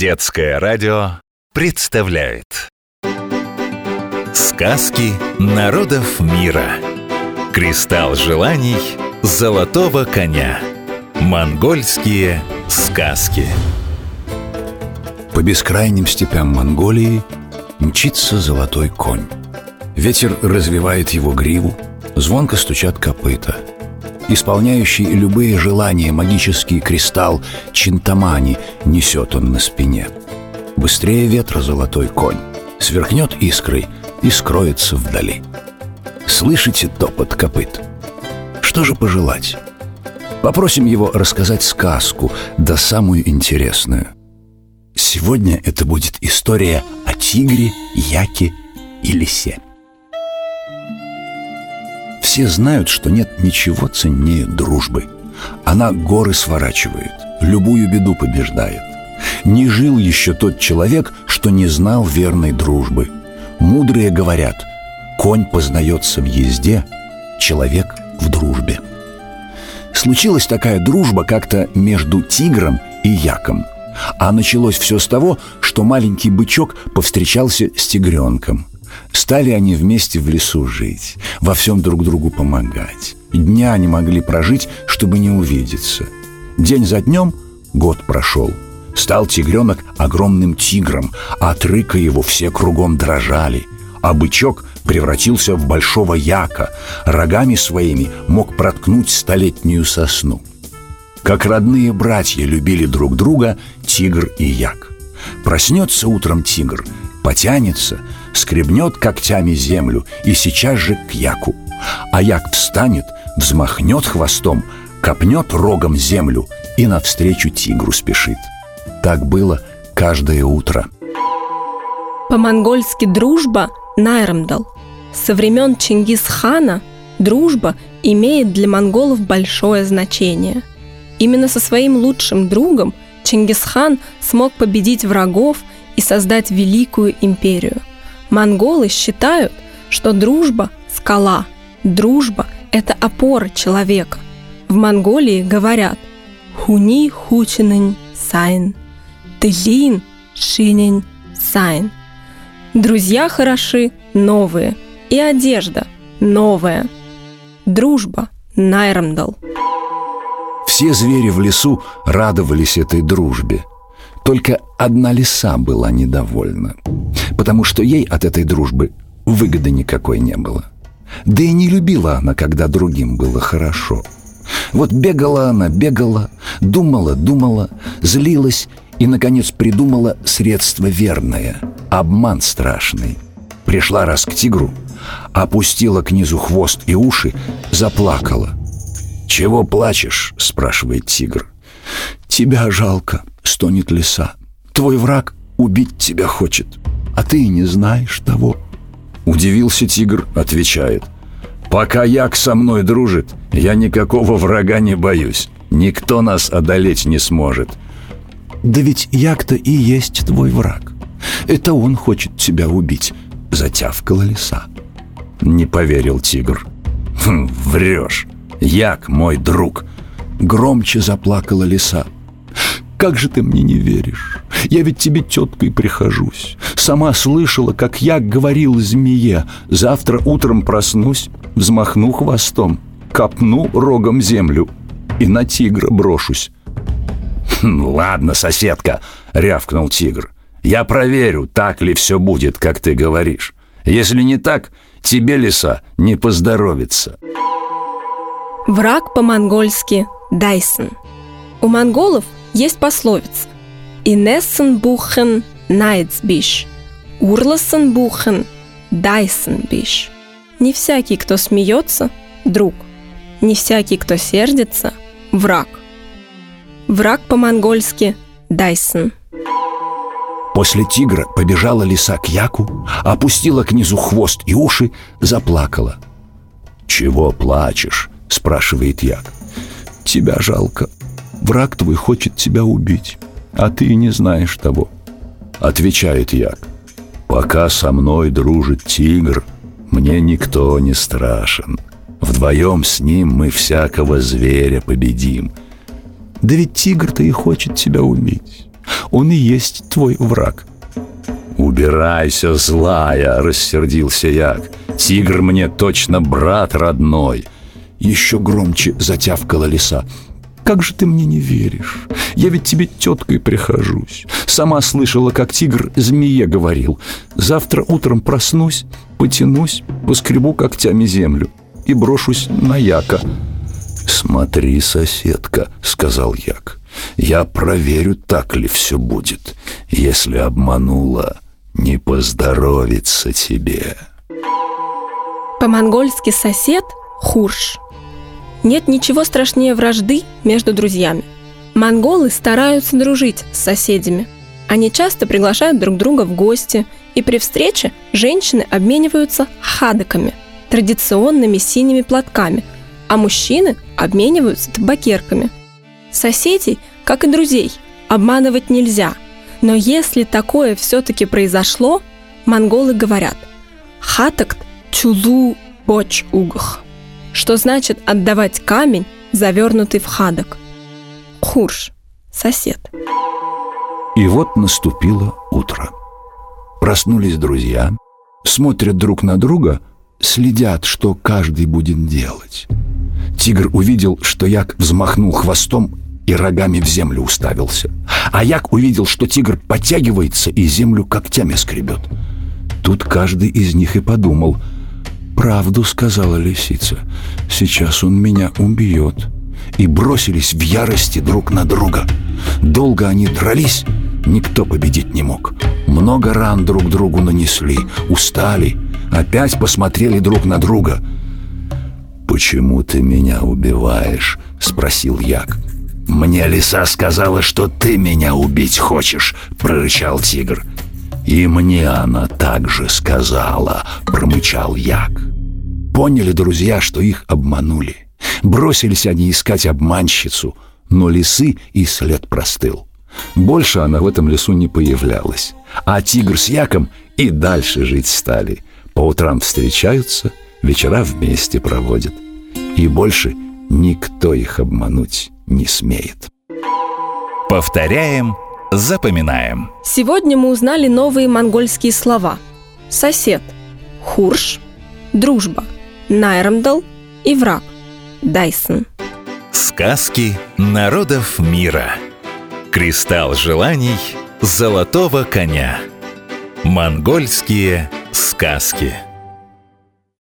Детское радио представляет Сказки народов мира Кристалл желаний золотого коня Монгольские сказки По бескрайним степям Монголии мчится золотой конь. Ветер развивает его гриву, звонко стучат копыта. Исполняющий любые желания магический кристалл Чинтамани несет он на спине. Быстрее ветра золотой конь, сверкнет искрой и скроется вдали. Слышите топот копыт? Что же пожелать? Попросим его рассказать сказку, да самую интересную. Сегодня это будет история о тигре, яке и лисе. Все знают, что нет ничего ценнее дружбы. Она горы сворачивает, любую беду побеждает. Не жил еще тот человек, что не знал верной дружбы. Мудрые говорят, конь познается в езде, человек в дружбе. Случилась такая дружба как-то между тигром и яком. А началось все с того, что маленький бычок повстречался с тигренком. Стали они вместе в лесу жить, во всем друг другу помогать. Дня не могли прожить, чтобы не увидеться. День за днем год прошел. Стал тигренок огромным тигром, а от рыка его все кругом дрожали. А бычок превратился в большого яка, рогами своими мог проткнуть столетнюю сосну. Как родные братья любили друг друга тигр и як. Проснется утром тигр, потянется, скребнет когтями землю и сейчас же к яку. А як встанет, взмахнет хвостом, копнет рогом землю и навстречу тигру спешит. Так было каждое утро. По-монгольски дружба – Найрамдал. Со времен Чингисхана дружба имеет для монголов большое значение. Именно со своим лучшим другом Чингисхан смог победить врагов и создать великую империю. Монголы считают, что дружба – скала, дружба – это опора человека. В Монголии говорят «хуни хучинень сайн», «тылин шинень сайн». Друзья хороши новые, и одежда новая. Дружба Найрамдал. Все звери в лесу радовались этой дружбе. Только одна лиса была недовольна, потому что ей от этой дружбы выгоды никакой не было. Да и не любила она, когда другим было хорошо. Вот бегала она, бегала, думала, думала, злилась и, наконец, придумала средство верное — обман страшный. Пришла раз к тигру, опустила к низу хвост и уши, заплакала. «Чего плачешь?» — спрашивает тигр. «Тебя жалко», — стонет лиса. «Твой враг убить тебя хочет, а ты и не знаешь того». Удивился тигр, отвечает. «Пока як со мной дружит, я никакого врага не боюсь. Никто нас одолеть не сможет». «Да ведь як-то и есть твой враг. Это он хочет тебя убить», — затявкала лиса. Не поверил тигр. «Хм, «Врешь. Як мой друг!» Громче заплакала лиса. «Как же ты мне не веришь? Я ведь тебе теткой прихожусь. Сама слышала, как я говорил змее. Завтра утром проснусь, взмахну хвостом, копну рогом землю и на тигра брошусь». «Хм, «Ладно, соседка», — рявкнул тигр. «Я проверю, так ли все будет, как ты говоришь. Если не так, тебе, лиса, не поздоровится». Враг по-монгольски Дайсон. У монголов есть пословица «Инессен бухен найцбиш», «Урласен бухен дайсен биш». Не всякий, кто смеется, друг. Не всякий, кто сердится, враг. Враг по-монгольски Дайсон. После тигра побежала лиса к Яку, опустила к низу хвост и уши, заплакала. «Чего плачешь?» — спрашивает Як. «Тебя жалко. Враг твой хочет тебя убить, а ты не знаешь того». Отвечает Як. «Пока со мной дружит тигр, мне никто не страшен. Вдвоем с ним мы всякого зверя победим». «Да ведь тигр-то и хочет тебя убить. Он и есть твой враг. «Убирайся, злая!» — рассердился Як. «Тигр мне точно брат родной!» Еще громче затявкала лиса. «Как же ты мне не веришь? Я ведь тебе теткой прихожусь. Сама слышала, как тигр змее говорил. Завтра утром проснусь, потянусь, поскребу когтями землю и брошусь на Яка». «Смотри, соседка», — сказал Як, — «я проверю, так ли все будет. Если обманула, не поздоровится тебе». По-монгольски сосед – хурш. Нет ничего страшнее вражды между друзьями. Монголы стараются дружить с соседями. Они часто приглашают друг друга в гости, и при встрече женщины обмениваются хадаками – традиционными синими платками, а мужчины обмениваются табакерками. Соседей, как и друзей, обманывать нельзя. Но если такое все-таки произошло, монголы говорят «хатакт чулу боч угах», что значит отдавать камень, завернутый в хадок. Хурш – сосед. И вот наступило утро. Проснулись друзья, смотрят друг на друга, следят, что каждый будет делать. Тигр увидел, что Як взмахнул хвостом и рогами в землю уставился. А Як увидел, что тигр подтягивается и землю когтями скребет. Тут каждый из них и подумал. «Правду сказала лисица. Сейчас он меня убьет». И бросились в ярости друг на друга. Долго они дрались, никто победить не мог. Много ран друг другу нанесли, устали, опять посмотрели друг на друга – «Почему ты меня убиваешь?» — спросил Як. «Мне лиса сказала, что ты меня убить хочешь», — прорычал тигр. «И мне она также сказала», — промычал Як. Поняли друзья, что их обманули. Бросились они искать обманщицу, но лисы и след простыл. Больше она в этом лесу не появлялась, а тигр с Яком и дальше жить стали. По утрам встречаются — вечера вместе проводят. И больше никто их обмануть не смеет. Повторяем, запоминаем. Сегодня мы узнали новые монгольские слова. Сосед – хурш, дружба – найрамдал и враг – дайсон. Сказки народов мира. Кристалл желаний золотого коня. Монгольские сказки.